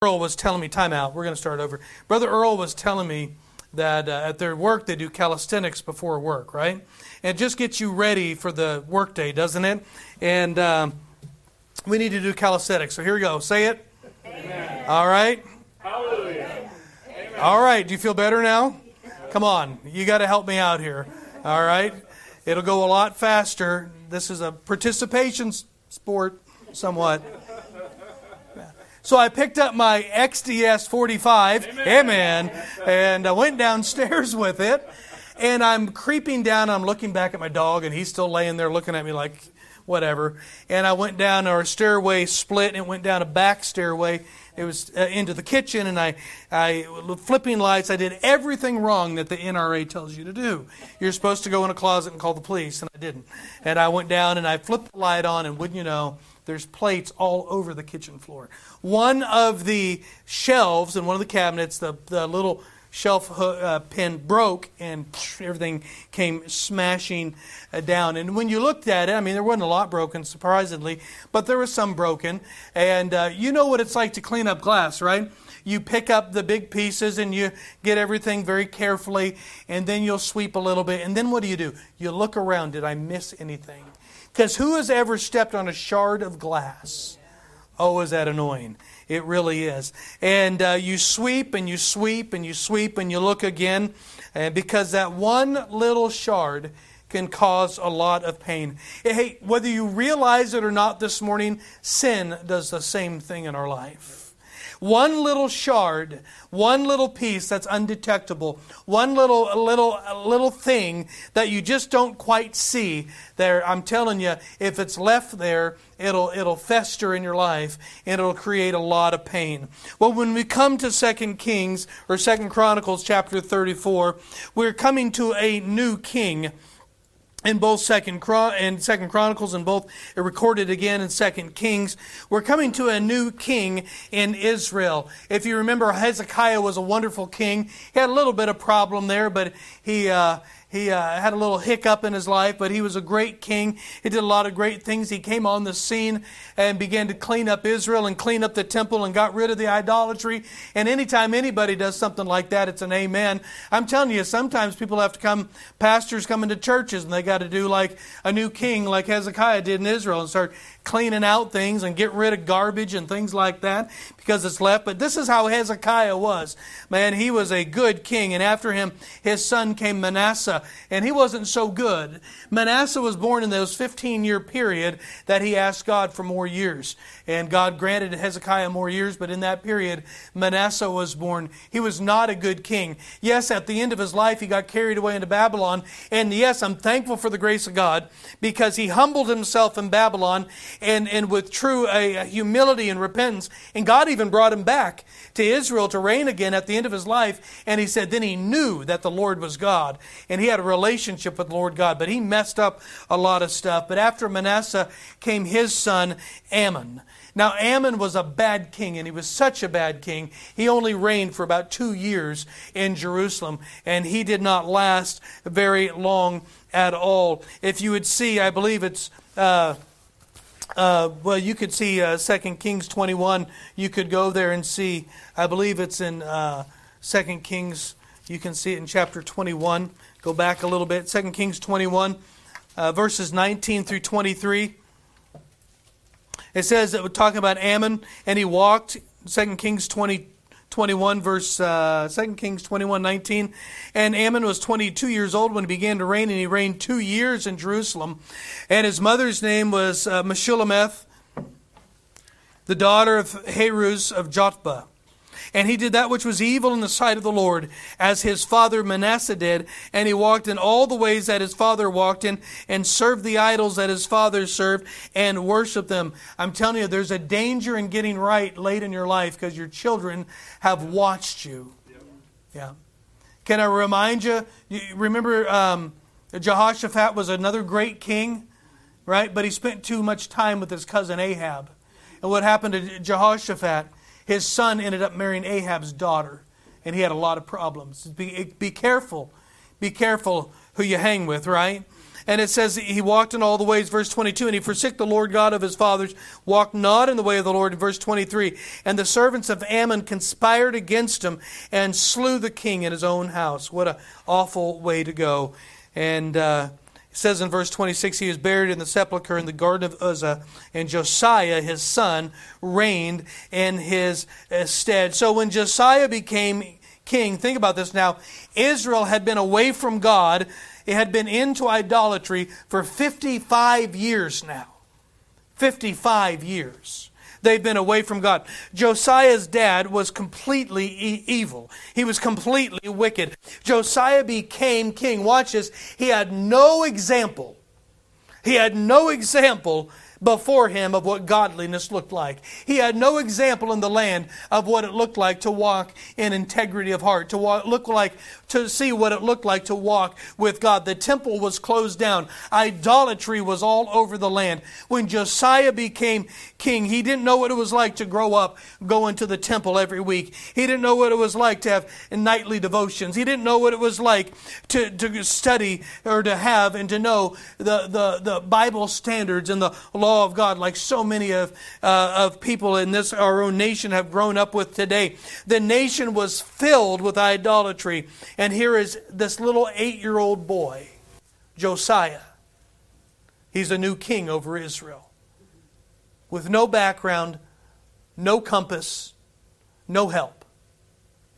Earl was telling me, time out, we're going to start over. Brother Earl was telling me that uh, at their work they do calisthenics before work, right? And it just gets you ready for the workday, doesn't it? And um, we need to do calisthenics. So here we go. Say it. Amen. All right. Hallelujah. Amen. All right. Do you feel better now? Come on. You got to help me out here. All right. It'll go a lot faster. This is a participation sport, somewhat. So I picked up my XDS 45, amen, amen and I went downstairs with it. And I'm creeping down, I'm looking back at my dog, and he's still laying there looking at me like whatever. And I went down our stairway split and went down a back stairway. It was uh, into the kitchen, and I, I flipping lights. I did everything wrong that the NRA tells you to do. You're supposed to go in a closet and call the police, and I didn't. And I went down and I flipped the light on, and wouldn't you know, there's plates all over the kitchen floor. One of the shelves in one of the cabinets, the, the little shelf uh, pin broke and everything came smashing uh, down. And when you looked at it, I mean, there wasn't a lot broken, surprisingly, but there was some broken. And uh, you know what it's like to clean up glass, right? You pick up the big pieces and you get everything very carefully, and then you'll sweep a little bit. And then what do you do? You look around. Did I miss anything? Because who has ever stepped on a shard of glass? Oh, is that annoying? It really is. And uh, you sweep and you sweep and you sweep and you look again, and because that one little shard can cause a lot of pain. Hey, whether you realize it or not this morning, sin does the same thing in our life. One little shard, one little piece that's undetectable, one little little little thing that you just don't quite see there. I'm telling you, if it's left there, it'll it'll fester in your life and it'll create a lot of pain. Well, when we come to Second Kings or Second Chronicles chapter 34, we're coming to a new king in both second and second chronicles and both recorded again in second kings. We're coming to a new king in israel. If you remember hezekiah was a wonderful king. He had a little bit of problem there but he uh, he uh, had a little hiccup in his life, but he was a great king. He did a lot of great things. He came on the scene and began to clean up Israel and clean up the temple and got rid of the idolatry. And anytime anybody does something like that, it's an amen. I'm telling you, sometimes people have to come, pastors come into churches and they got to do like a new king, like Hezekiah did in Israel, and start cleaning out things and get rid of garbage and things like that because it's left. But this is how Hezekiah was. Man, he was a good king. And after him, his son came Manasseh, and he wasn't so good. Manasseh was born in those 15 year period that he asked God for more years. And God granted Hezekiah more years, but in that period, Manasseh was born. He was not a good king. Yes, at the end of his life, he got carried away into Babylon. And yes, I'm thankful for the grace of God because he humbled himself in Babylon and, and with true uh, humility and repentance. And God even brought him back to Israel to reign again at the end of his life. And he said, then he knew that the Lord was God. And he had a relationship with Lord God. But he messed up a lot of stuff. But after Manasseh came his son, Amon. Now, Amon was a bad king, and he was such a bad king. He only reigned for about two years in Jerusalem, and he did not last very long at all. If you would see, I believe it's. Uh, uh, well, you could see uh, 2 Kings 21. You could go there and see, I believe it's in uh, 2 Kings, you can see it in chapter 21. Go back a little bit. 2 Kings 21, uh, verses 19 through 23. It says that we're talking about Amon, and he walked, 2 Kings 20, 21, verse uh, 2 Kings 21, 19. And Amon was 22 years old when he began to reign, and he reigned two years in Jerusalem. And his mother's name was uh, Meshullemeth, the daughter of Haruz of Jotbah. And he did that which was evil in the sight of the Lord, as his father Manasseh did. And he walked in all the ways that his father walked in, and served the idols that his father served, and worshiped them. I'm telling you, there's a danger in getting right late in your life because your children have watched you. Yeah. Can I remind you? you remember, um, Jehoshaphat was another great king, right? But he spent too much time with his cousin Ahab. And what happened to Jehoshaphat? His son ended up marrying Ahab's daughter, and he had a lot of problems. Be, be careful. Be careful who you hang with, right? And it says he walked in all the ways, verse 22, and he forsook the Lord God of his fathers, walked not in the way of the Lord, verse 23. And the servants of Amon conspired against him and slew the king in his own house. What an awful way to go. And uh, says in verse 26, he was buried in the sepulchre in the garden of Uzzah, and Josiah, his son, reigned in his uh, stead. So when Josiah became king, think about this now, Israel had been away from God it had been into idolatry for 55 years now. 55 years. They've been away from God. Josiah's dad was completely e- evil. He was completely wicked. Josiah became king. Watch this. He had no example. He had no example before him of what godliness looked like. He had no example in the land of what it looked like to walk in integrity of heart, to walk, look like to see what it looked like to walk with God. The temple was closed down. Idolatry was all over the land. When Josiah became king, he didn't know what it was like to grow up going to the temple every week. He didn't know what it was like to have nightly devotions. He didn't know what it was like to, to study or to have and to know the, the, the Bible standards and the law of God like so many of, uh, of people in this, our own nation have grown up with today. The nation was filled with idolatry and here is this little eight year old boy, Josiah. He's a new king over Israel. With no background, no compass, no help.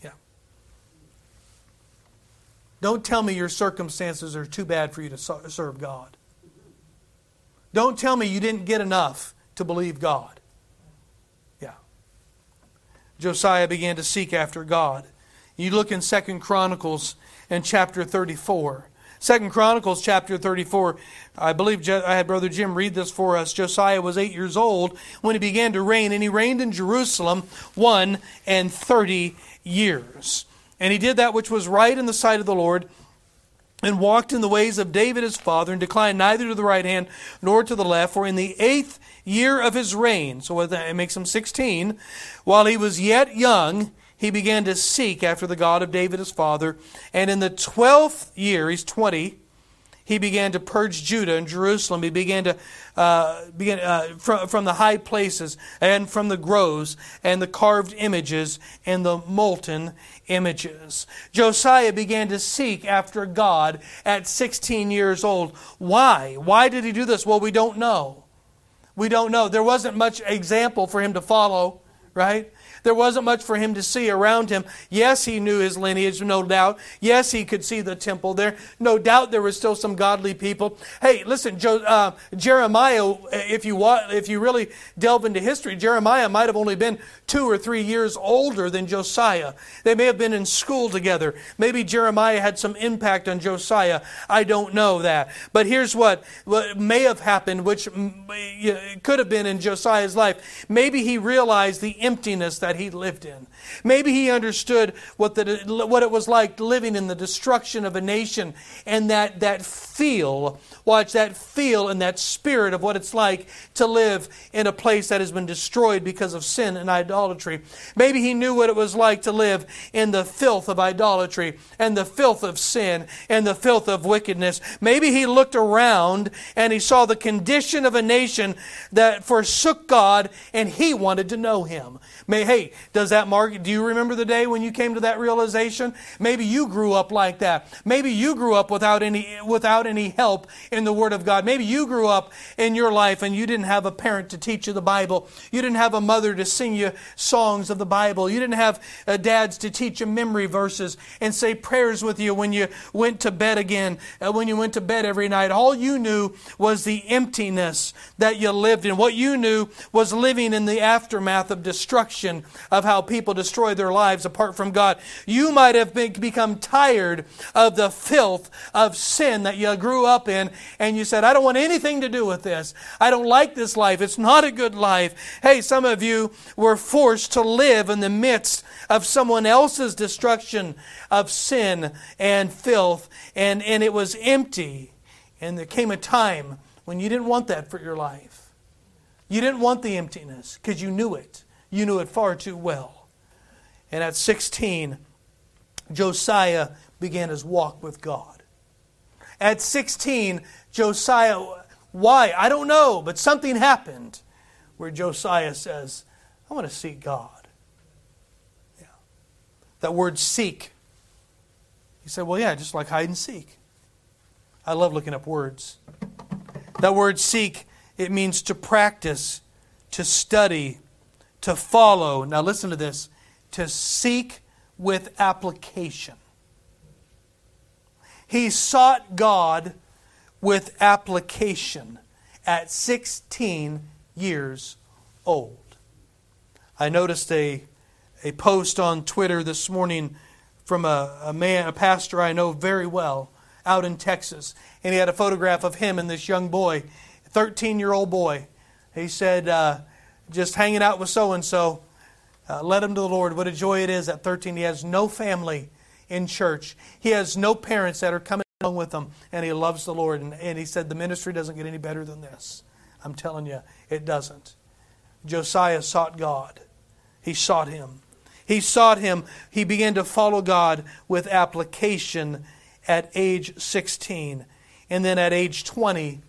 Yeah. Don't tell me your circumstances are too bad for you to serve God. Don't tell me you didn't get enough to believe God. Yeah. Josiah began to seek after God. You look in Second Chronicles and chapter 34. Second Chronicles chapter 34. I believe I had Brother Jim read this for us. Josiah was eight years old when he began to reign, and he reigned in Jerusalem one and thirty years. And he did that which was right in the sight of the Lord, and walked in the ways of David his father, and declined neither to the right hand nor to the left. For in the eighth year of his reign, so it makes him 16, while he was yet young, he began to seek after the God of David his father. And in the twelfth year, he's 20, he began to purge Judah and Jerusalem. He began to uh, begin uh, from, from the high places and from the groves and the carved images and the molten images. Josiah began to seek after God at 16 years old. Why? Why did he do this? Well, we don't know. We don't know. There wasn't much example for him to follow, right? There wasn't much for him to see around him. Yes, he knew his lineage, no doubt. Yes, he could see the temple there. No doubt there were still some godly people. Hey, listen, uh, Jeremiah, if you, if you really delve into history, Jeremiah might have only been two or three years older than Josiah. They may have been in school together. Maybe Jeremiah had some impact on Josiah. I don't know that. But here's what, what may have happened, which could have been in Josiah's life. Maybe he realized the emptiness that that he lived in. Maybe he understood what, the, what it was like living in the destruction of a nation and that, that feel, watch that feel and that spirit of what it's like to live in a place that has been destroyed because of sin and idolatry. Maybe he knew what it was like to live in the filth of idolatry and the filth of sin and the filth of wickedness. Maybe he looked around and he saw the condition of a nation that forsook God and he wanted to know him. May, hey, does that mark, do you remember the day when you came to that realization? Maybe you grew up like that. Maybe you grew up without any, without any help in the Word of God. Maybe you grew up in your life and you didn't have a parent to teach you the Bible. You didn't have a mother to sing you songs of the Bible. You didn't have uh, dads to teach you memory verses and say prayers with you when you went to bed again, uh, when you went to bed every night. All you knew was the emptiness that you lived in. What you knew was living in the aftermath of destruction of how people destroy their lives apart from God. You might have been, become tired of the filth of sin that you grew up in, and you said, I don't want anything to do with this. I don't like this life. It's not a good life. Hey, some of you were forced to live in the midst of someone else's destruction of sin and filth, and, and it was empty. And there came a time when you didn't want that for your life. You didn't want the emptiness because you knew it. You knew it far too well. And at 16, Josiah began his walk with God. At 16, Josiah, why? I don't know, but something happened where Josiah says, I want to seek God. Yeah. That word seek. He said, Well, yeah, just like hide and seek. I love looking up words. That word seek, it means to practice, to study, to follow. Now, listen to this to seek with application. He sought God with application at 16 years old. I noticed a, a post on Twitter this morning from a, a man, a pastor I know very well out in Texas, and he had a photograph of him and this young boy, 13 year old boy. He said, uh, just hanging out with so and so, led him to the Lord. What a joy it is at 13. He has no family in church, he has no parents that are coming along with him, and he loves the Lord. And, and he said, The ministry doesn't get any better than this. I'm telling you, it doesn't. Josiah sought God. He sought him. He sought him. He began to follow God with application at age 16. And then at age 20,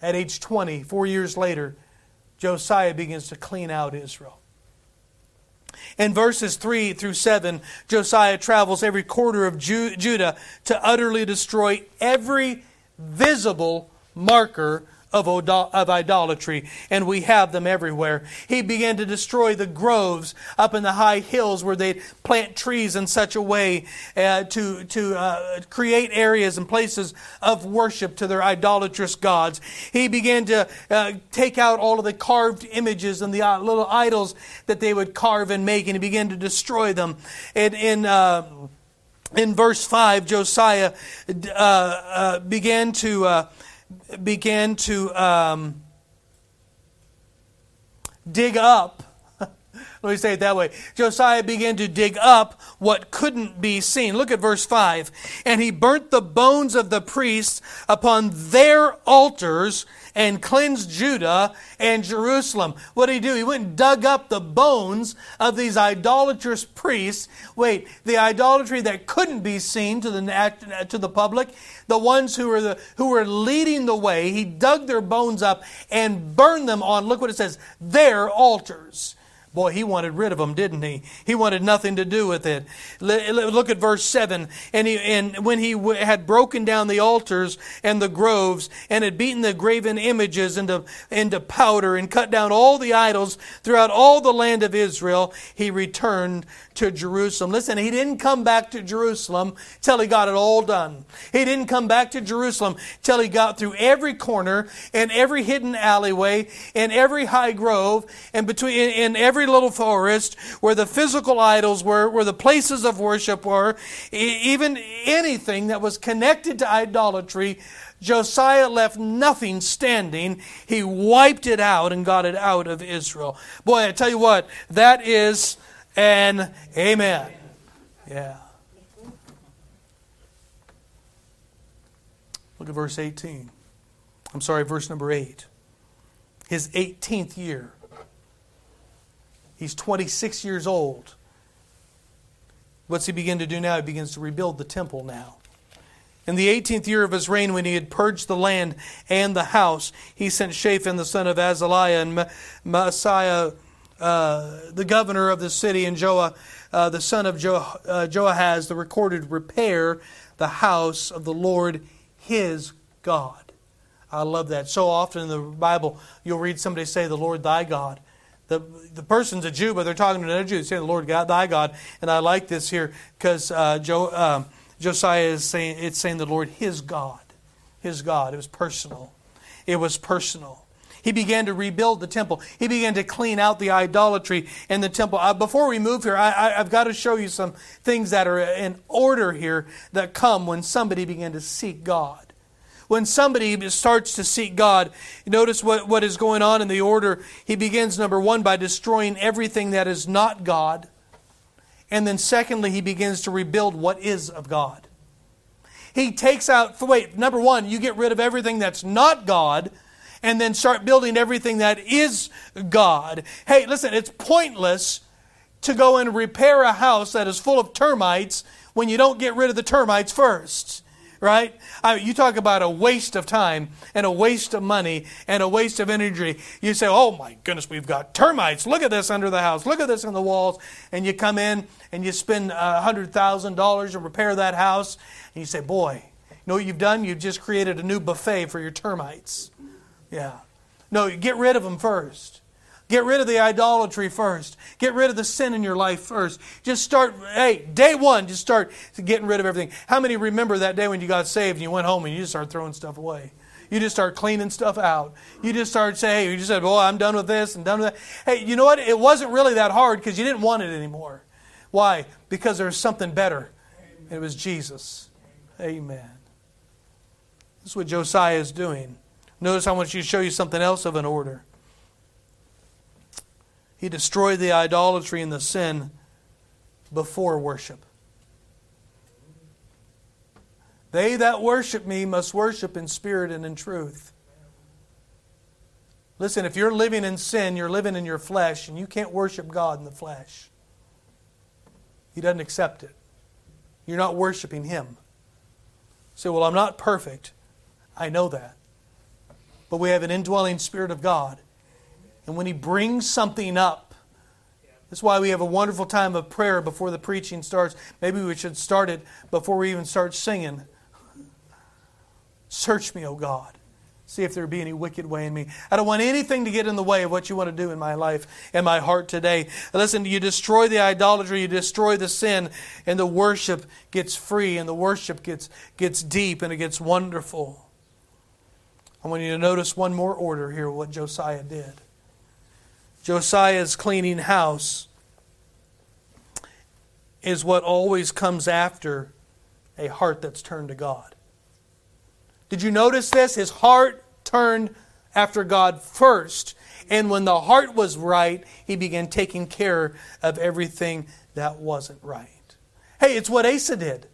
at age 20, four years later, Josiah begins to clean out Israel. In verses 3 through 7, Josiah travels every quarter of Judah to utterly destroy every visible marker of, of idolatry, and we have them everywhere. He began to destroy the groves up in the high hills where they'd plant trees in such a way uh, to, to uh, create areas and places of worship to their idolatrous gods. He began to uh, take out all of the carved images and the uh, little idols that they would carve and make, and he began to destroy them. And in uh, in verse 5, Josiah uh, uh, began to uh, began to um, dig up. Let me say it that way. Josiah began to dig up what couldn't be seen. Look at verse 5. And he burnt the bones of the priests upon their altars and cleansed Judah and Jerusalem. What did he do? He went and dug up the bones of these idolatrous priests. Wait, the idolatry that couldn't be seen to the, to the public, the ones who were, the, who were leading the way, he dug their bones up and burned them on, look what it says, their altars. Boy, he wanted rid of them, didn't he? He wanted nothing to do with it. Look at verse 7. And, he, and when he had broken down the altars and the groves and had beaten the graven images into, into powder and cut down all the idols throughout all the land of Israel, he returned to Jerusalem. Listen, he didn't come back to Jerusalem till he got it all done. He didn't come back to Jerusalem till he got through every corner and every hidden alleyway and every high grove and between in every little forest where the physical idols were, where the places of worship were, even anything that was connected to idolatry, Josiah left nothing standing. He wiped it out and got it out of Israel. Boy, I tell you what, that is an amen. Yeah. Look at verse 18. I'm sorry, verse number 8. His 18th year. He's 26 years old. What's he begin to do now? He begins to rebuild the temple now. In the 18th year of his reign, when he had purged the land and the house, he sent Shaphan the son of Azaliah and Maaseiah, uh, the governor of the city, and Joah, uh, the son of jo- uh, Joahaz, the recorded repair the house of the Lord his God. I love that. So often in the Bible, you'll read somebody say, The Lord thy God. The, the person's a Jew, but they're talking to another Jew. They say, The Lord God, thy God. And I like this here because uh, jo, uh, Josiah is saying, it's saying the Lord, his God. His God. It was personal. It was personal. He began to rebuild the temple. He began to clean out the idolatry in the temple. Uh, before we move here, I, have got to show you some things that are in order here that come when somebody began to seek God when somebody starts to seek God, notice what, what is going on in the order. He begins, number one, by destroying everything that is not God. And then, secondly, he begins to rebuild what is of God. He takes out, wait, number one, you get rid of everything that's not God and then start building everything that is God. Hey, listen, it's pointless to go and repair a house that is full of termites when you don't get rid of the termites first. right? I mean, you talk about a waste of time and a waste of money and a waste of energy. You say, oh my goodness, we've got termites. Look at this under the house. Look at this on the walls. And you come in and you spend uh, $100,000 to repair that house. And you say, boy, you know what you've done? You've just created a new buffet for your termites. Yeah. No, get rid of them first. Get rid of the idolatry first. Get rid of the sin in your life first. Just start, hey, day one, just start getting rid of everything. How many remember that day when you got saved and you went home and you just started throwing stuff away? You just start cleaning stuff out. You just start saying, hey, you just said, boy, I'm done with this and done with that. Hey, you know what? It wasn't really that hard because you didn't want it anymore. Why? Because there's something better. It was Jesus. Amen. This is what Josiah is doing. Notice I want you to show you something else of an order. He destroyed the idolatry and the sin before worship. They that worship me must worship in spirit and in truth. Listen, if you're living in sin, you're living in your flesh, and you can't worship God in the flesh. He doesn't accept it. You're not worshiping Him. Say, well, I'm not perfect. I know that. But we have an indwelling Spirit of God. And when He brings something up, that's why we have a wonderful time of prayer before the preaching starts. Maybe we should start it before we even start singing. Search me, O God. See if there be any wicked way in me. I don't want anything to get in the way of what you want to do in my life and my heart today. Listen, you destroy the idolatry, you destroy the sin, and the worship gets free, and the worship gets, gets deep, and it gets wonderful. I want you to notice one more order here what Josiah did. Josiah's cleaning house is what always comes after a heart that's turned to God. Did you notice this? His heart turned after God first. And when the heart was right, he began taking care of everything that wasn't right. Hey, it's what Asa did.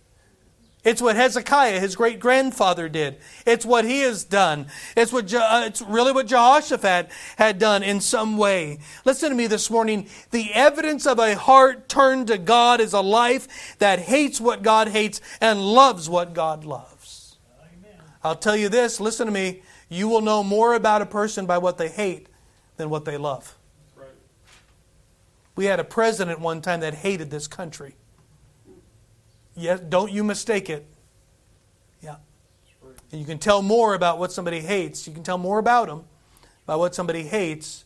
It's what Hezekiah, his great grandfather, did. It's what he has done. It's what uh, it's really what Jehoshaphat had done in some way. Listen to me this morning. The evidence of a heart turned to God is a life that hates what God hates and loves what God loves. Amen. I'll tell you this. Listen to me. You will know more about a person by what they hate than what they love. Right. We had a president one time that hated this country. Yes, don't you mistake it. Yeah. And you can tell more about what somebody hates. You can tell more about them by what somebody hates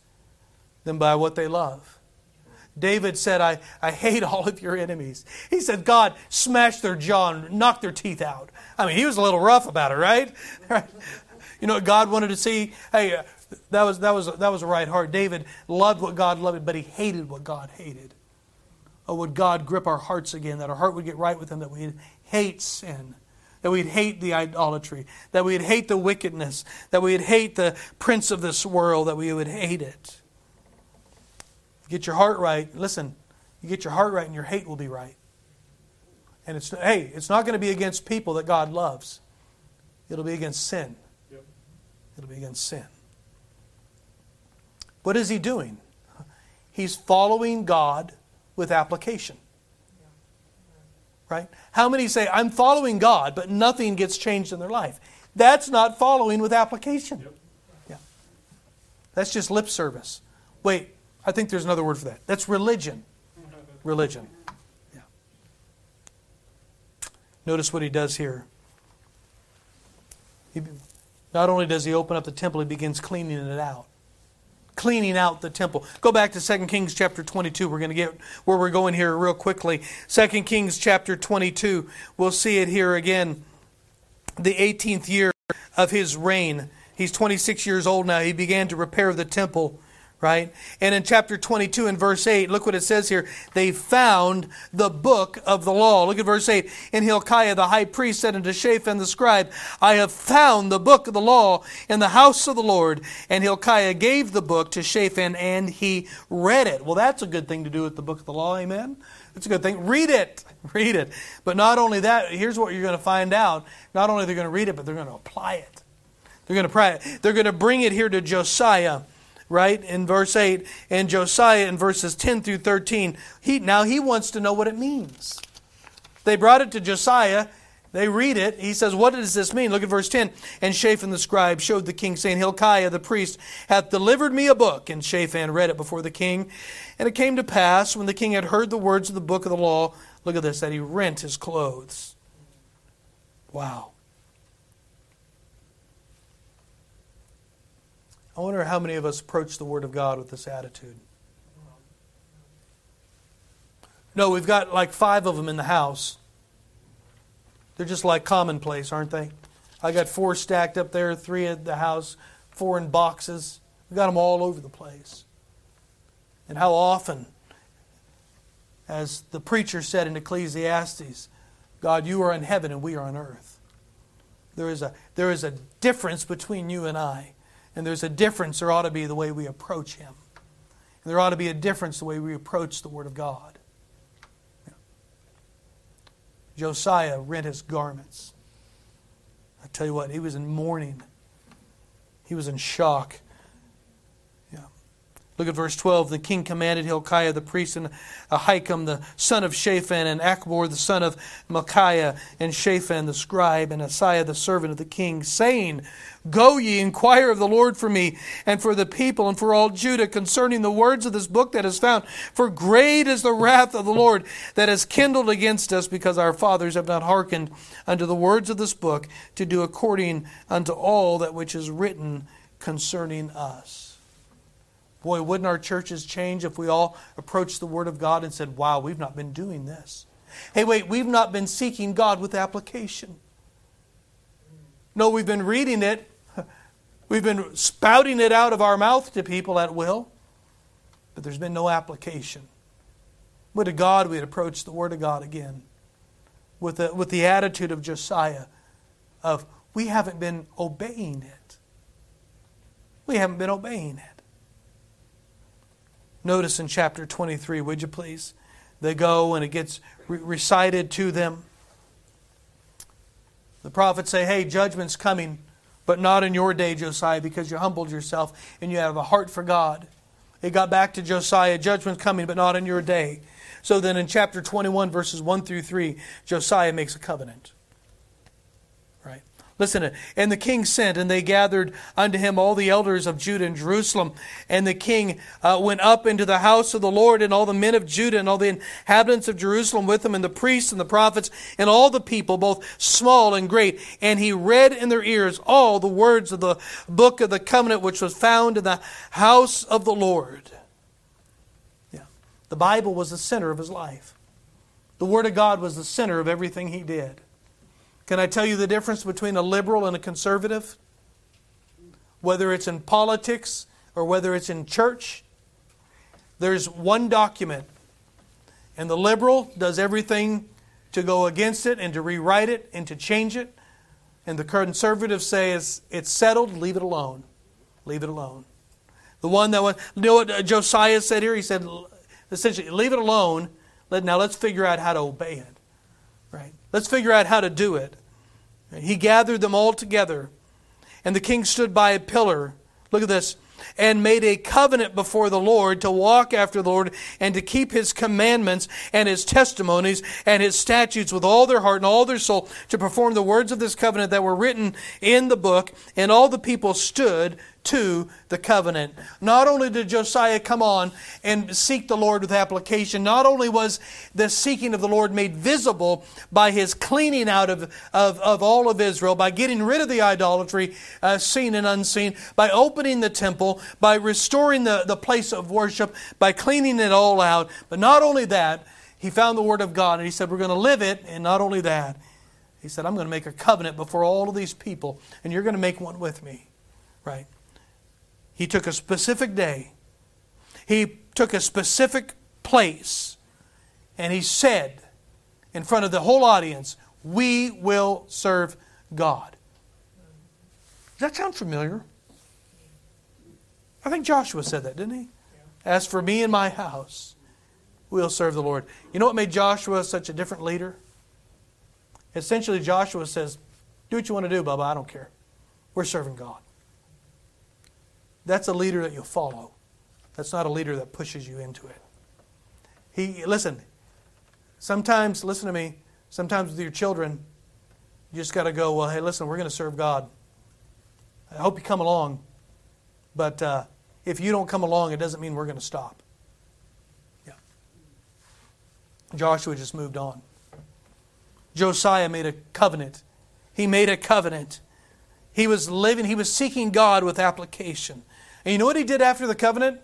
than by what they love. David said, I, I hate all of your enemies. He said, God, smash their jaw and knock their teeth out. I mean, he was a little rough about it, right? you know God wanted to see? Hey, uh, that was, that, was, that was a right heart. David loved what God loved, but he hated what God hated. Oh, would God grip our hearts again, that our heart would get right with Him, that we'd hate sin, that we'd hate the idolatry, that we'd hate the wickedness, that we'd hate the prince of this world, that we would hate it. Get your heart right. Listen, you get your heart right, and your hate will be right. And it's hey, it's not going to be against people that God loves. It'll be against sin. Yep. It'll be against sin. What is he doing? He's following God with application. Right? How many say, I'm following God, but nothing gets changed in their life? That's not following with application. Yep. Yeah. That's just lip service. Wait, I think there's another word for that. That's religion. Religion. Yeah. Notice what he does here. He, not only does he open up the temple, he begins cleaning it out cleaning out the temple. Go back to 2 Kings chapter 22. We're going to get where we're going here real quickly. 2 Kings chapter 22. We'll see it here again. The 18th year of his reign. He's 26 years old now. He began to repair the temple right? And in chapter 22 and verse 8, look what it says here. They found the book of the law. Look at verse 8. And Hilkiah the high priest said unto Shaphan the scribe, I have found the book of the law in the house of the Lord. And Hilkiah gave the book to Shaphan and he read it. Well, that's a good thing to do with the book of the law, amen? It's a good thing. Read it. Read it. But not only that, here's what you're going to find out. Not only they're going to read it, but they're going to apply it. They're going to pray it. They're going to bring it here to Josiah right? In verse 8, and Josiah in verses 10 through 13. He, now he wants to know what it means. They brought it to Josiah. they read it. He says, What does this mean? Look at verse 10. And Shaphan the scribe showed the king, saying, Hilkiah the priest hath delivered me a book. And Shaphan read it before the king. And it came to pass, when the king had heard the words of the book of the law, look at this, that he rent his clothes. Wow. I wonder how many of us approach the Word of God with this attitude. No, we've got like five of them in the house. They're just like commonplace, aren't they? I got four stacked up there, three at the house, four in boxes. We got them all over the place. And how often, as the preacher said in Ecclesiastes, God, you are in heaven and we are on earth. There is a, there is a difference between you and I. And there's a difference, there ought to be the way we approach Him. And there ought to be a difference the way we approach the Word of God. Josiah rent his garments. I tell you what, he was in mourning. He was in shock. Look at verse 12. The king commanded Hilkiah the priest and Ahikam the son of Shaphan and Achbor the son of Michaiah and Shaphan the scribe and Asaiah the servant of the king, saying, Go ye, inquire of the Lord for me and for the people and for all Judah concerning the words of this book that is found. For great is the wrath of the Lord that is kindled against us because our fathers have not hearkened unto the words of this book to do according unto all that which is written concerning us. Boy, wouldn't our churches change if we all approached the Word of God and said, wow, we've not been doing this? Hey, wait, we've not been seeking God with application. No, we've been reading it, we've been spouting it out of our mouth to people at will, but there's been no application. Would to God we'd approach the Word of God again with the, with the attitude of Josiah of, we haven't been obeying it. We haven't been obeying it. Notice in chapter 23, would you please? They go and it gets re- recited to them. The prophets say, Hey, judgment's coming, but not in your day, Josiah, because you humbled yourself and you have a heart for God. It got back to Josiah, judgment's coming, but not in your day. So then in chapter 21, verses 1 through 3, Josiah makes a covenant. Listen, and the king sent, and they gathered unto him all the elders of Judah and Jerusalem. And the king uh, went up into the house of the Lord, and all the men of Judah and all the inhabitants of Jerusalem with him, and the priests and the prophets, and all the people, both small and great. And he read in their ears all the words of the book of the covenant which was found in the house of the Lord. Yeah. The Bible was the center of his life, the Word of God was the center of everything he did. Can I tell you the difference between a liberal and a conservative? Whether it's in politics or whether it's in church, there's one document. And the liberal does everything to go against it and to rewrite it and to change it. And the conservatives say it's, settled, leave it alone. Leave it alone. The one that was, you know what uh, Josiah said here? He said, essentially, leave it alone. Now let's figure out how to obey it. Let's figure out how to do it. He gathered them all together, and the king stood by a pillar. Look at this. And made a covenant before the Lord to walk after the Lord and to keep his commandments and his testimonies and his statutes with all their heart and all their soul to perform the words of this covenant that were written in the book. And all the people stood to the covenant. Not only did Josiah come on and seek the Lord with application, not only was the seeking of the Lord made visible by his cleaning out of, of, of all of Israel, by getting rid of the idolatry, uh, seen and unseen, by opening the temple, by restoring the, the place of worship, by cleaning it all out. But not only that, he found the Word of God and he said, We're going to live it. And not only that, he said, I'm going to make a covenant before all of these people, and you're going to make one with me. Right? He took a specific day, he took a specific place, and he said in front of the whole audience, We will serve God. Does that sound familiar? I think Joshua said that, didn't he? As for me and my house, we'll serve the Lord. You know what made Joshua such a different leader? Essentially, Joshua says, Do what you want to do, Bubba. I don't care. We're serving God. That's a leader that you'll follow. That's not a leader that pushes you into it. He listen, sometimes listen to me, sometimes with your children, You just got to go, well, hey, listen, we're going to serve God. I hope you come along. But uh, if you don't come along, it doesn't mean we're going to stop. Yeah. Joshua just moved on. Josiah made a covenant. He made a covenant. He was living, he was seeking God with application. And you know what he did after the covenant?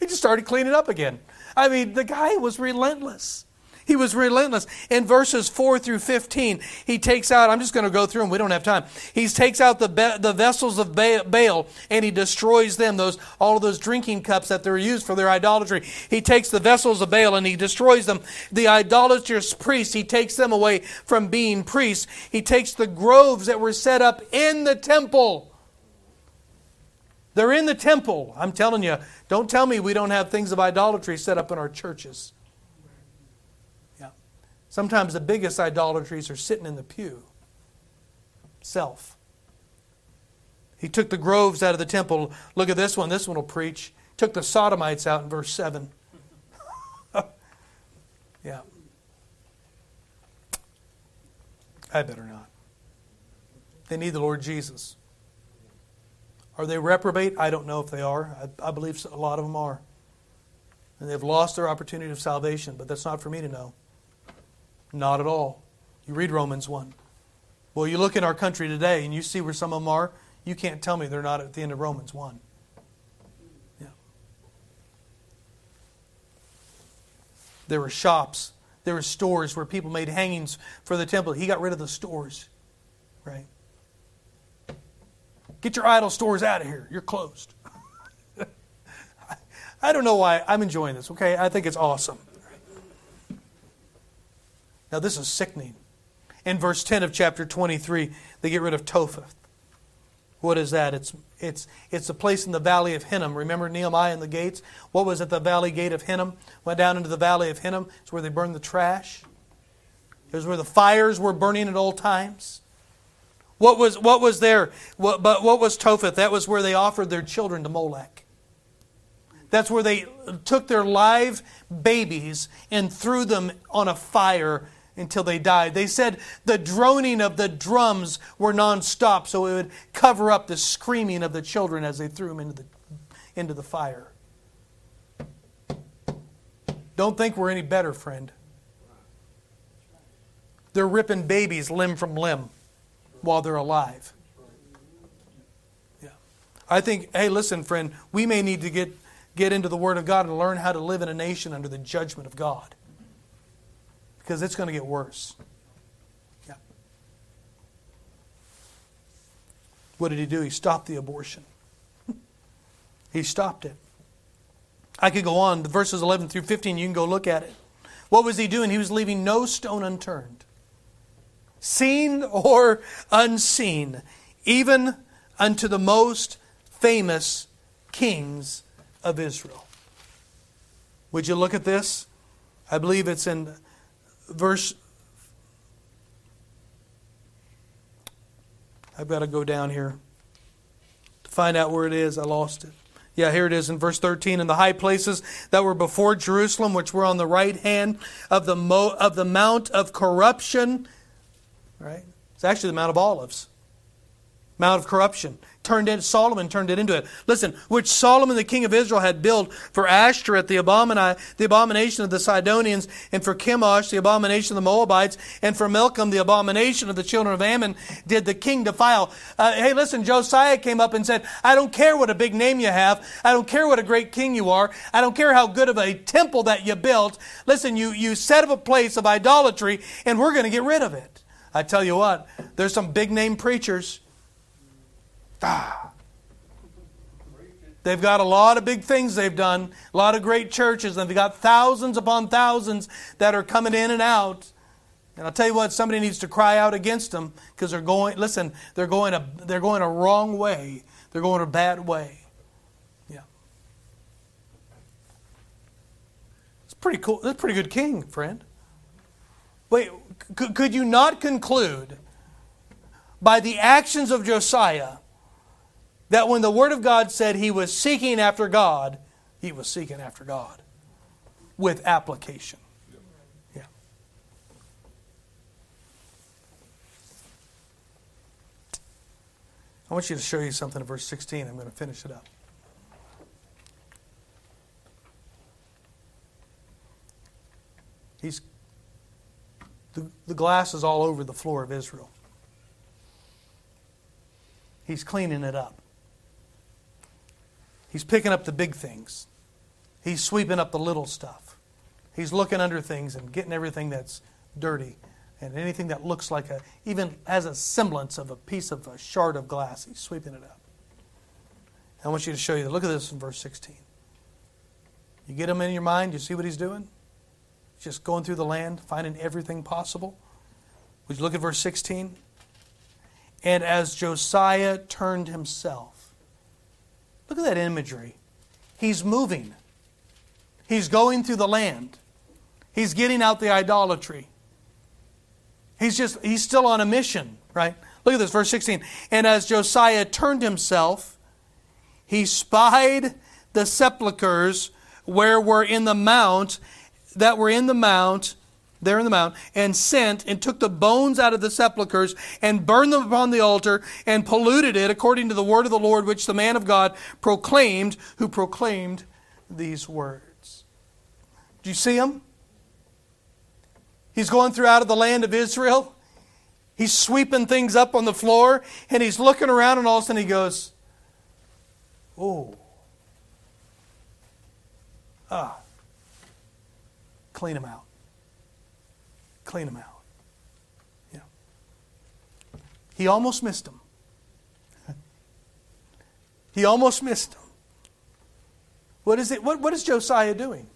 He just started cleaning up again. I mean, the guy was relentless. He was relentless. In verses 4 through 15, he takes out, I'm just going to go through them, we don't have time. He takes out the, be- the vessels of Baal and he destroys them, those, all of those drinking cups that they're used for their idolatry. He takes the vessels of Baal and he destroys them. The idolatrous priests, he takes them away from being priests. He takes the groves that were set up in the temple. They're in the temple. I'm telling you, don't tell me we don't have things of idolatry set up in our churches. Yeah. Sometimes the biggest idolatries are sitting in the pew. Self. He took the groves out of the temple. Look at this one. This one will preach. Took the sodomites out in verse 7. yeah. I better not. They need the Lord Jesus. Are they reprobate? I don't know if they are. I, I believe a lot of them are. And they've lost their opportunity of salvation, but that's not for me to know. Not at all. You read Romans 1. Well, you look in our country today and you see where some of them are, you can't tell me they're not at the end of Romans 1. Yeah. There were shops, there were stores where people made hangings for the temple. He got rid of the stores, right? Get your idol stores out of here. You're closed. I don't know why. I'm enjoying this, okay? I think it's awesome. Now, this is sickening. In verse 10 of chapter 23, they get rid of Topheth. What is that? It's, it's, it's a place in the valley of Hinnom. Remember Nehemiah and the gates? What was at the valley gate of Hinnom? Went down into the valley of Hinnom. It's where they burned the trash. It was where the fires were burning at all times. What was, what was there? What, but what was Topheth? That was where they offered their children to Molech. That's where they took their live babies and threw them on a fire until they died. They said the droning of the drums were nonstop, so it would cover up the screaming of the children as they threw them into the, into the fire. Don't think we're any better, friend. They're ripping babies limb from limb while they're alive. Yeah. I think, hey, listen, friend, we may need to get, get into the Word of God and learn how to live in a nation under the judgment of God because it's going to get worse. Yeah. What did he do? He stopped the abortion. he stopped it. I could go on. The verses 11 through 15, you can go look at it. What was he doing? He was leaving no stone unturned, seen or unseen, even unto the most famous kings of Israel. Would you look at this? I believe it's in verse. I've got to go down here to find out where it is. I lost it. Yeah, here it is in verse 13. In the high places that were before Jerusalem, which were on the right hand of the, mo- of the Mount of Corruption, right? It's actually the Mount of Olives. Mount of Corruption turned in, Solomon turned it into it. Listen, which Solomon the king of Israel had built for Ashtoreth, the, abomini, the abomination of the Sidonians, and for Chemosh, the abomination of the Moabites, and for Milcom, the abomination of the children of Ammon, did the king defile. Uh, hey, listen, Josiah came up and said, I don't care what a big name you have. I don't care what a great king you are. I don't care how good of a temple that you built. Listen, you, you set up a place of idolatry, and we're going to get rid of it. I tell you what, there's some big name preachers Ah. They've got a lot of big things they've done, a lot of great churches, and they've got thousands upon thousands that are coming in and out. And I'll tell you what, somebody needs to cry out against them because they're going. Listen, they're going a they're going a wrong way. They're going a bad way. Yeah, it's pretty cool. That's a pretty good king, friend. Wait, c- could you not conclude by the actions of Josiah that when the Word of God said he was seeking after God, he was seeking after God with application? Yeah. I want you to show you something in verse 16. I'm going to finish it up. He's the, the glass is all over the floor of Israel. He's cleaning it up. He's picking up the big things. He's sweeping up the little stuff. He's looking under things and getting everything that's dirty and anything that looks like a, even has a semblance of a piece of a shard of glass. He's sweeping it up. I want you to show you. Look at this in verse 16. You get him in your mind, you see what he's doing? Just going through the land, finding everything possible. Would you look at verse 16? And as Josiah turned himself, look at that imagery. He's moving, he's going through the land, he's getting out the idolatry. He's just, he's still on a mission, right? Look at this, verse 16. And as Josiah turned himself, he spied the sepulchres where were in the mount that were in the mount, there in the mount, and sent and took the bones out of the sepulchres and burned them upon the altar and polluted it according to the word of the Lord which the man of God proclaimed, who proclaimed these words. Do you see him? He's going through out of the land of Israel. He's sweeping things up on the floor and he's looking around and all of a sudden he goes, Oh. Ah. Clean them out. Clean them out. Yeah. He almost missed them. he almost missed them. What is it? What, what is Josiah doing?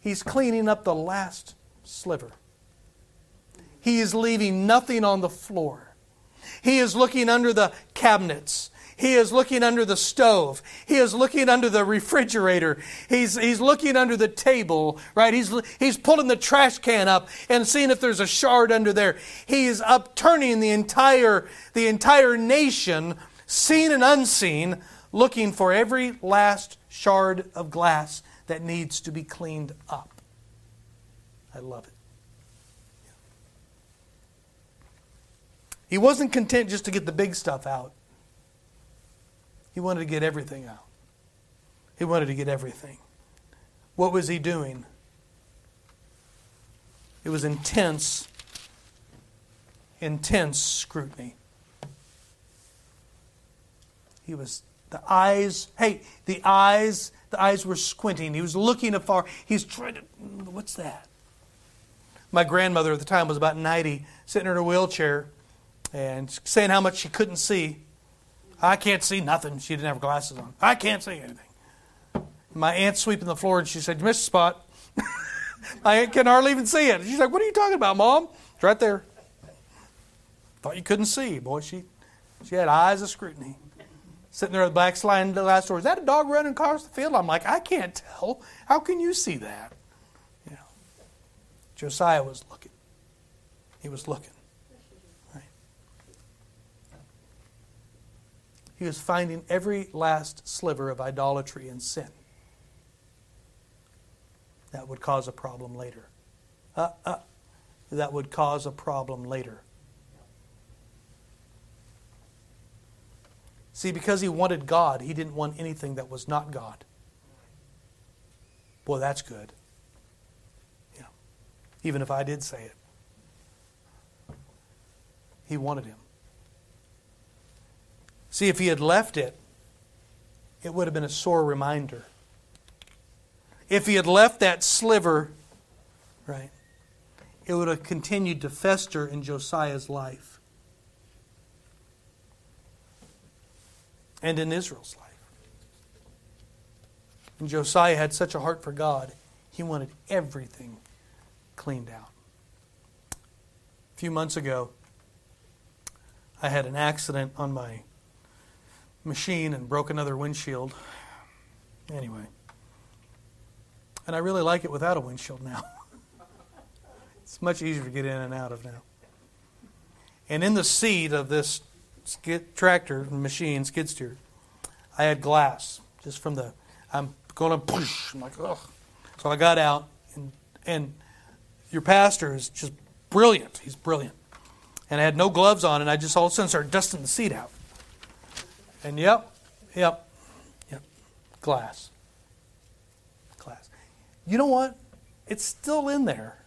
He's cleaning up the last sliver. He is leaving nothing on the floor. He is looking under the cabinets. He is looking under the stove. He is looking under the refrigerator. He's, he's looking under the table, right? He's, he's pulling the trash can up and seeing if there's a shard under there. He is upturning the entire, the entire nation, seen and unseen, looking for every last shard of glass that needs to be cleaned up. I love it. He wasn't content just to get the big stuff out. He wanted to get everything out. He wanted to get everything. What was he doing? It was intense, intense scrutiny. He was, the eyes, hey, the eyes, the eyes were squinting. He was looking afar. He's trying to, what's that? My grandmother at the time was about 90, sitting in her wheelchair and saying how much she couldn't see. I can't see nothing. She didn't have her glasses on. I can't see anything. My aunt's sweeping the floor and she said, You missed a spot. My aunt can hardly even see it. She's like, What are you talking about, Mom? It's right there. Thought you couldn't see. Boy, she, she had eyes of scrutiny. Sitting there at the back sliding the glass door. Is that a dog running across the field? I'm like, I can't tell. How can you see that? You know, Josiah was looking. He was looking. He was finding every last sliver of idolatry and sin. That would cause a problem later. Uh, uh, that would cause a problem later. See, because he wanted God, he didn't want anything that was not God. Boy, that's good. Yeah. Even if I did say it. He wanted him. See, if he had left it, it would have been a sore reminder. If he had left that sliver, right, it would have continued to fester in Josiah's life and in Israel's life. And Josiah had such a heart for God, he wanted everything cleaned out. A few months ago, I had an accident on my machine and broke another windshield. Anyway. And I really like it without a windshield now. it's much easier to get in and out of now. And in the seat of this skid, tractor machine, skid steer, I had glass just from the. I'm going to push. I'm like, ugh. So I got out, and, and your pastor is just brilliant. He's brilliant. and I had no gloves on, and I just all of a sudden started dusting the seat out. And yep, yep, yep, glass. Glass. You know what? It's still in there.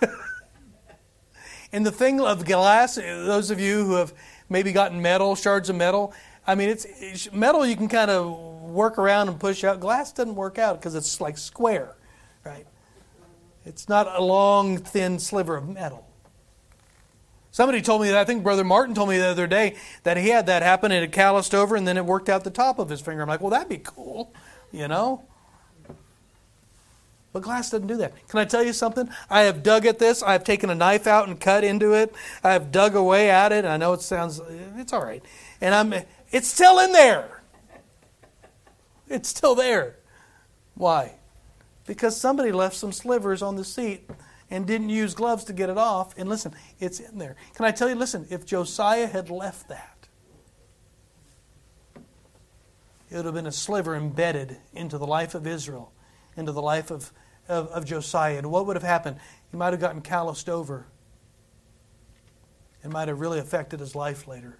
and the thing of glass, those of you who have maybe gotten metal, shards of metal, I mean, it's, it's metal you can kind of work around and push out. Glass doesn't work out because it's like square, right? It's not a long, thin sliver of metal. Somebody told me that, I think Brother Martin told me the other day that he had that happen and it calloused over and then it worked out the top of his finger. I'm like, well, that'd be cool, you know? But glass doesn't do that. Can I tell you something? I have dug at this. I have taken a knife out and cut into it. I have dug away at it. I know it sounds, it's all right. And I'm, it's still in there. It's still there. Why? Because somebody left some slivers on the seat and didn't use gloves to get it off. And listen, it's in there. Can I tell you, listen, if Josiah had left that, it would have been a sliver embedded into the life of Israel, into the life of, of, of Josiah. And what would have happened? He might have gotten calloused over. It might have really affected his life later.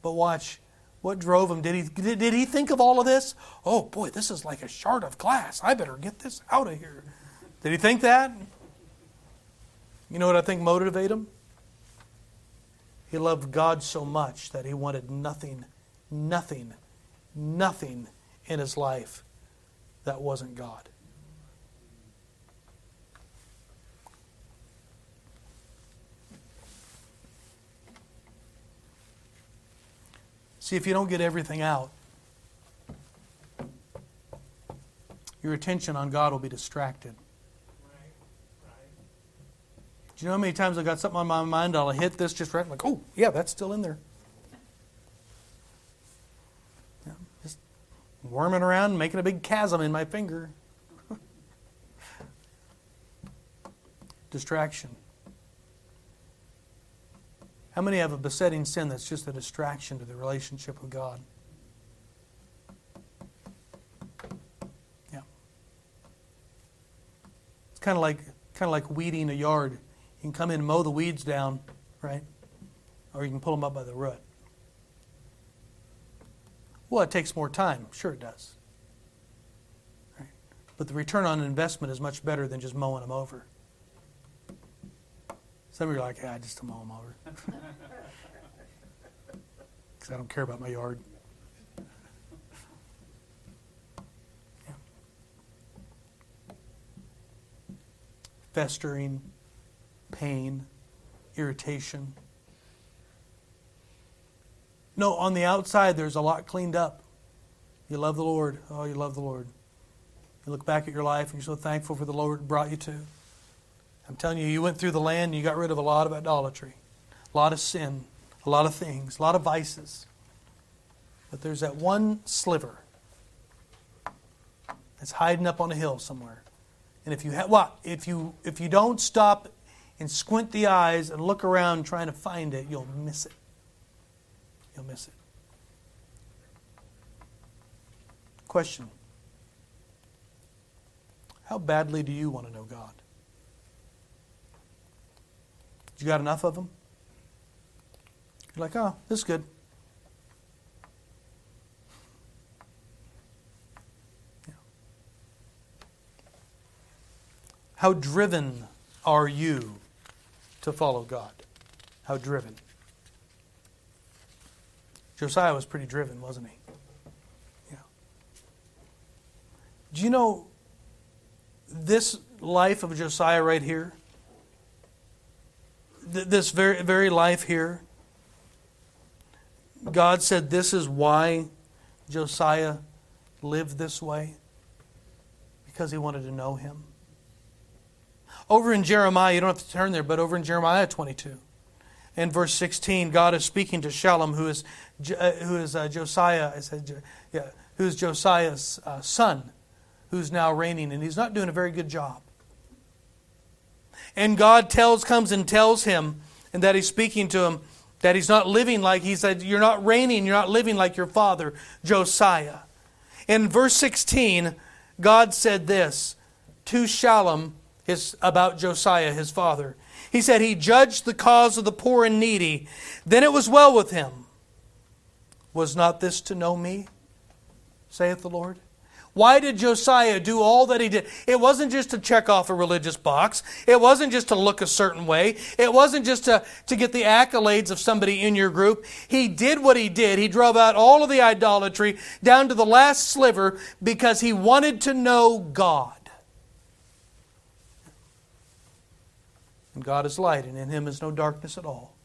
But watch, what drove him? Did he, did, did he think of all of this? Oh boy, this is like a shard of glass. I better get this out of here. Did he think that? You know what I think motivated him? He loved God so much that he wanted nothing, nothing, nothing in his life that wasn't God. See, if you don't get everything out, your attention on God will be distracted. Do you know how many times I've got something on my mind? I'll hit this just right. I'm like, oh, yeah, that's still in there. Yeah, just worming around, making a big chasm in my finger. Distraction. How many have a besetting sin that's just a distraction to the relationship with God? Yeah. It's kind of like kind of like weeding a yard. You can come in and mow the weeds down, right? Or you can pull them up by the root. Well, it takes more time. Sure, it does. Right? But the return on investment is much better than just mowing them over. Some of you are like, yeah, I just mow them over. Because I don't care about my yard. Festering pain, irritation. No, on the outside, there's a lot cleaned up. You love the Lord. Oh, you love the Lord. You look back at your life and you're so thankful for the Lord brought you to. I'm telling you, you went through the land and you got rid of a lot of idolatry, a lot of sin, a lot of things, a lot of vices. But there's that one sliver that's hiding up on a hill somewhere. And if you ha- what if you if you don't stop and squint the eyes and look around trying to find it, you'll miss it. You'll miss it. Question How badly do you want to know God? You got enough of them? You're like, oh, this is good. How driven are you to follow God. How driven. Josiah was pretty driven, wasn't he? Yeah. Do you know this life of Josiah right here? This very, very life here? God said this is why Josiah lived this way because he wanted to know him. Over in Jeremiah, you don't have to turn there, but over in Jeremiah 22, in verse 16, God is speaking to Shallum, who is, uh, who is uh, Josiah, I said, yeah, who's Josiah's uh, son, who's now reigning, and he's not doing a very good job. And God tells, comes and tells him, and that he's speaking to him, that he's not living like he said, You're not reigning, you're not living like your father, Josiah. In verse 16, God said this to Shallum, his, about Josiah, his father. He said, He judged the cause of the poor and needy. Then it was well with him. Was not this to know me? saith the Lord. Why did Josiah do all that he did? It wasn't just to check off a religious box. It wasn't just to look a certain way. It wasn't just to, to get the accolades of somebody in your group. He did what he did. He drove out all of the idolatry down to the last sliver because he wanted to know God. And God is light, and in him is no darkness at all.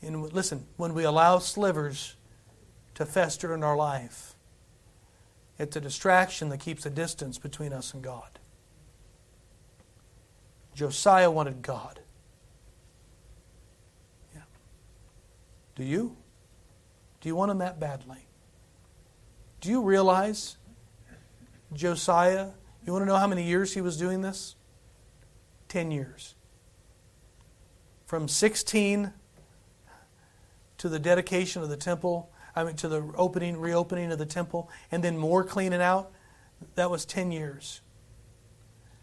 And listen, when we allow slivers to fester in our life. It's a distraction that keeps a distance between us and God. Josiah wanted God. Yeah. Do you? Do you want him that badly? Do you realize Josiah, you want to know how many years he was doing this? Ten years. From 16 to the dedication of the temple I mean, to the opening, reopening of the temple, and then more cleaning out, that was 10 years.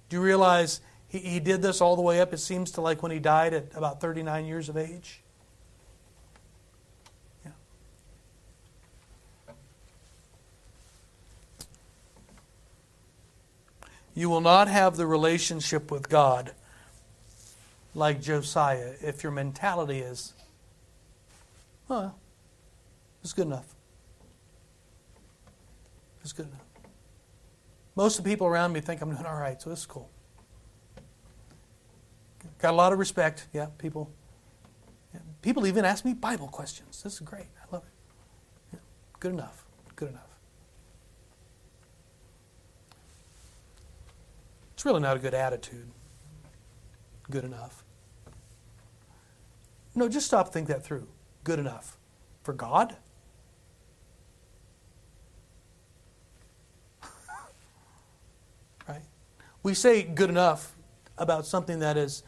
Do you realize he, he did this all the way up, it seems, to like when he died at about 39 years of age? You will not have the relationship with God like Josiah if your mentality is, well, it's good enough. It's good enough. Most of the people around me think I'm doing all right, so is cool. Got a lot of respect. Yeah, people. Yeah, people even ask me Bible questions. This is great. I love it. Yeah, good enough. Good enough. It's really not a good attitude. Good enough. No, just stop, think that through. Good enough. For God? Right? We say good enough about something that is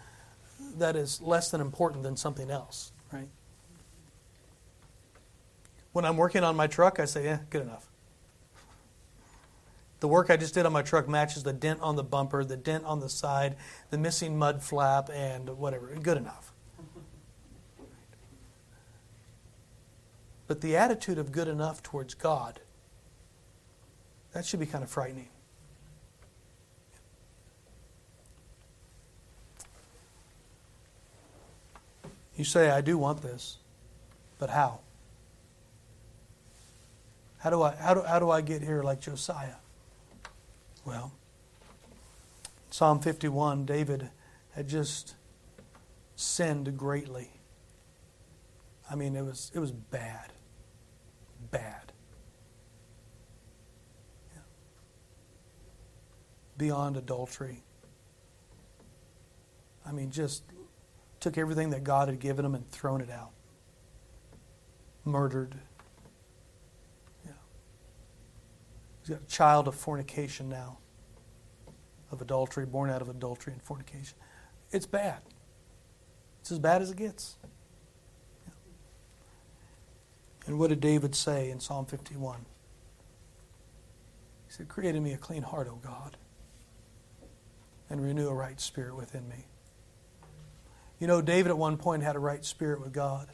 that is less than important than something else, right? When I'm working on my truck, I say, yeah, good enough. The work I just did on my truck matches the dent on the bumper, the dent on the side, the missing mud flap, and whatever. Good enough. But the attitude of good enough towards God, that should be kind of frightening. You say, I do want this, but how? How do I, how do, how do I get here like Josiah? Well, Psalm 51, David had just sinned greatly. I mean, it was, it was bad. Bad. Yeah. Beyond adultery. I mean, just took everything that God had given him and thrown it out. Murdered. Yeah. He's got a child of fornication now, of adultery, born out of adultery and fornication. It's bad. It's as bad as it gets. Yeah. And what did David say in Psalm 51? He said, Create in me a clean heart, O God, and renew a right spirit within me. You know, David at one point had a right spirit with God.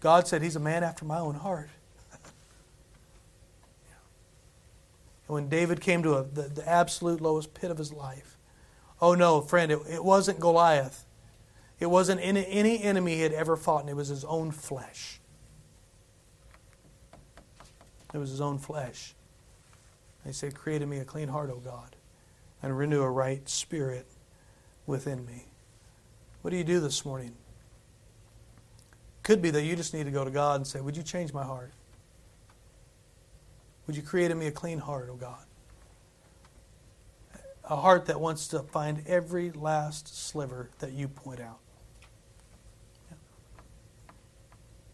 God said, He's a man after my own heart. And when David came to a, the, the, absolute lowest pit of his life, oh no, friend, it, it wasn't Goliath. It wasn't any, any enemy he had ever fought, and it was his own flesh. It was his own flesh. He said, Create in me a clean heart, O God, and renew a right spirit within me. What do you do this morning? Could be that you just need to go to God and say, Would you change my heart? Would you create in me a clean heart, oh God? A heart that wants to find every last sliver that you point out. Yeah.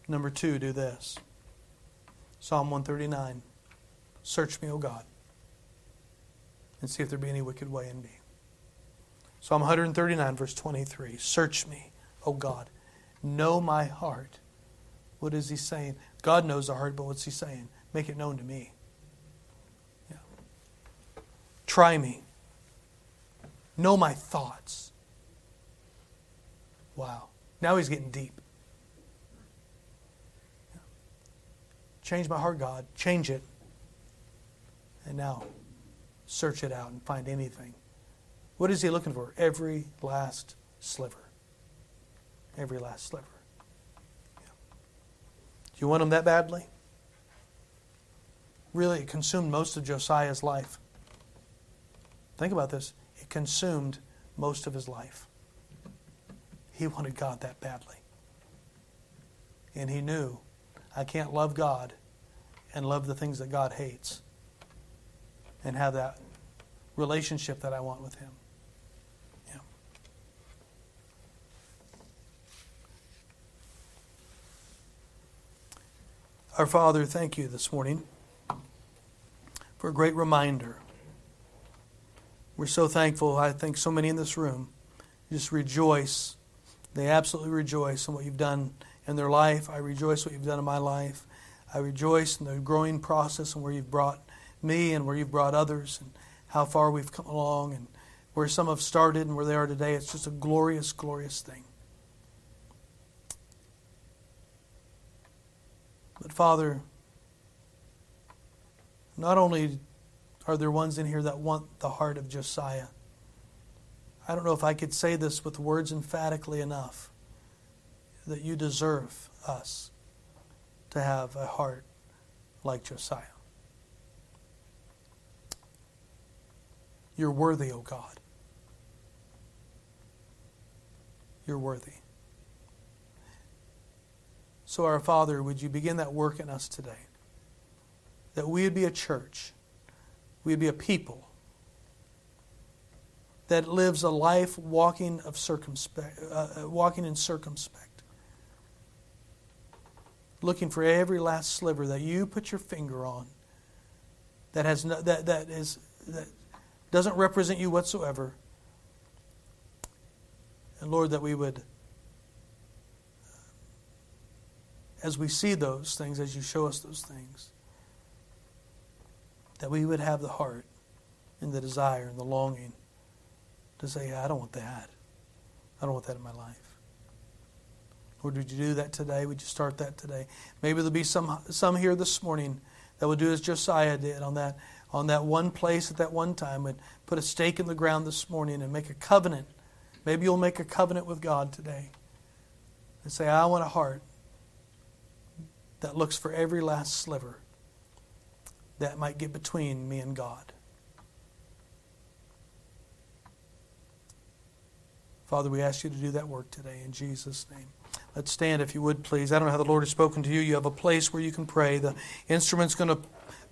Number two, do this Psalm 139 Search me, O God, and see if there be any wicked way in me. Psalm 139, verse 23 Search me, O God. Know my heart. What is he saying? God knows the heart, but what's he saying? Make it known to me. Try me Know my thoughts. Wow. Now he's getting deep. Change my heart, God. Change it. And now, search it out and find anything. What is he looking for? Every last sliver. Every last sliver. Yeah. Do you want him that badly? Really, it consumed most of Josiah's life. Think about this. It consumed most of his life. He wanted God that badly. And he knew I can't love God and love the things that God hates and have that relationship that I want with Him. Our Father, thank you this morning for a great reminder. We're so thankful. I think so many in this room just rejoice. They absolutely rejoice in what you've done in their life. I rejoice what you've done in my life. I rejoice in the growing process and where you've brought me and where you've brought others and how far we've come along and where some have started and where they are today. It's just a glorious, glorious thing. But Father, not only are there ones in here that want the heart of Josiah, I don't know if I could say this with words emphatically enough that you deserve us to have a heart like Josiah. You're worthy, O oh God. You're worthy. So, our Father, would you begin that work in us today? That we would be a church, we would be a people that lives a life walking of circumspect, uh, uh walking in circumspect, looking for every last sliver that you put your finger on, that has no, that that is that doesn't represent you whatsoever. And Lord, that we would, as we see those things, as you show us those things, that we would have the heart and the desire and the longing to say, I don't want that. I don't want that in my life. Lord, would you do that today? Would you start that today? Maybe there'll be some, some here this morning that will do as Josiah did on that on that one place at that one time and put a stake in the ground this morning and make a covenant. Maybe you'll make a covenant with God today and say, I want a heart that looks for every last sliver that might get between me and God. Father, we ask you to do that work today in Jesus' name. Let's stand if you would, please. I don't know how the Lord has spoken to you. You have a place where you can pray. The instrument's going to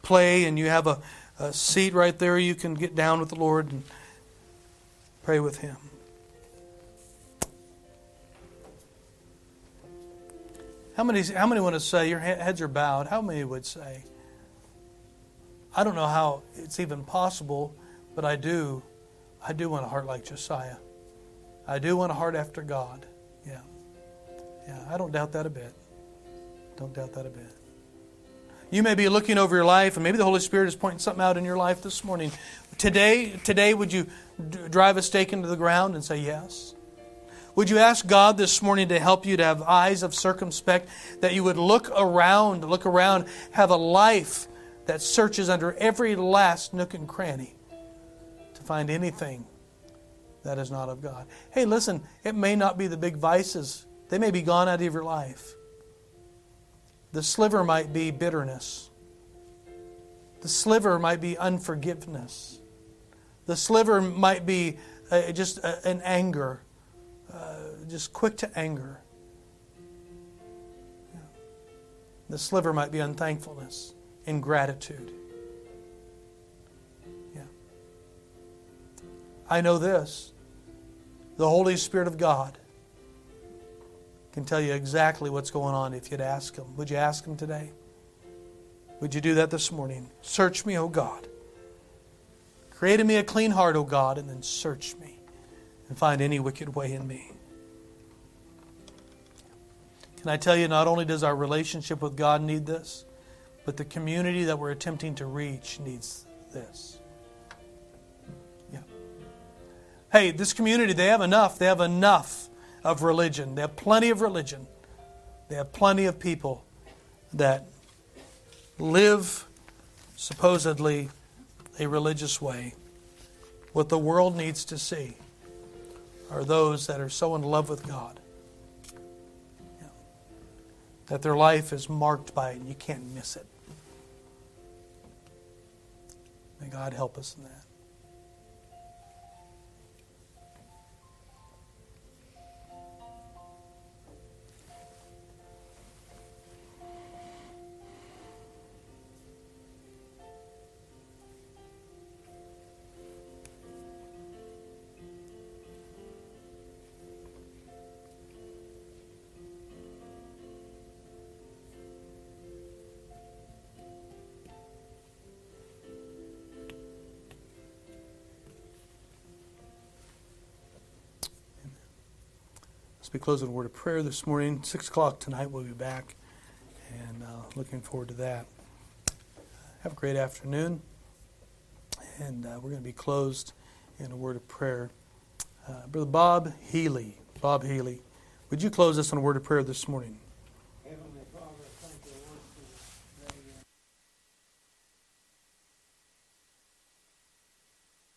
play, and you have a a seat right there. You can get down with the Lord and pray with Him. How many, how many want to say, your heads are bowed? How many would say, I don't know how it's even possible, but I do. I do want a heart like Josiah. I do want a heart after God. Yeah. Yeah, I don't doubt that a bit. Don't doubt that a bit. You may be looking over your life, and maybe the Holy Spirit is pointing something out in your life this morning. Today, today, would you drive a stake into the ground and say yes? Would you ask God this morning to help you to have eyes of circumspect, that you would look around, look around, have a life that searches under every last nook and cranny to find anything that is not of God? Hey, listen, it may not be the big vices, they may be gone out of your life. The sliver might be bitterness. The sliver might be unforgiveness. The sliver might be uh, just uh, an anger, uh, just quick to anger. Yeah. The sliver might be unthankfulness, ingratitude. Yeah. I know this. The Holy Spirit of God can tell you exactly what's going on if you'd ask Him. Would you ask Him today? Would you do that this morning? Search me, O God. Create in me a clean heart, O God, and then search me and find any wicked way in me. Can I tell you, not only does our relationship with God need this, but the community that we're attempting to reach needs this. Yeah. hey, this community, they have enough. They have enough of religion. They have plenty of religion. They have plenty of people that live supposedly a religious way. What the world needs to see are those that are so in love with God yeah, that their life is marked by it and you can't miss it. May God help us in that. We close with a word of prayer this morning, 6 o'clock tonight, we'll be back. And uh, looking forward to that. Have a great afternoon. And uh, we're going to be closed in a word of prayer. Uh, Brother Bob Healy. Bob Healy. Would you close us in a word of prayer this morning?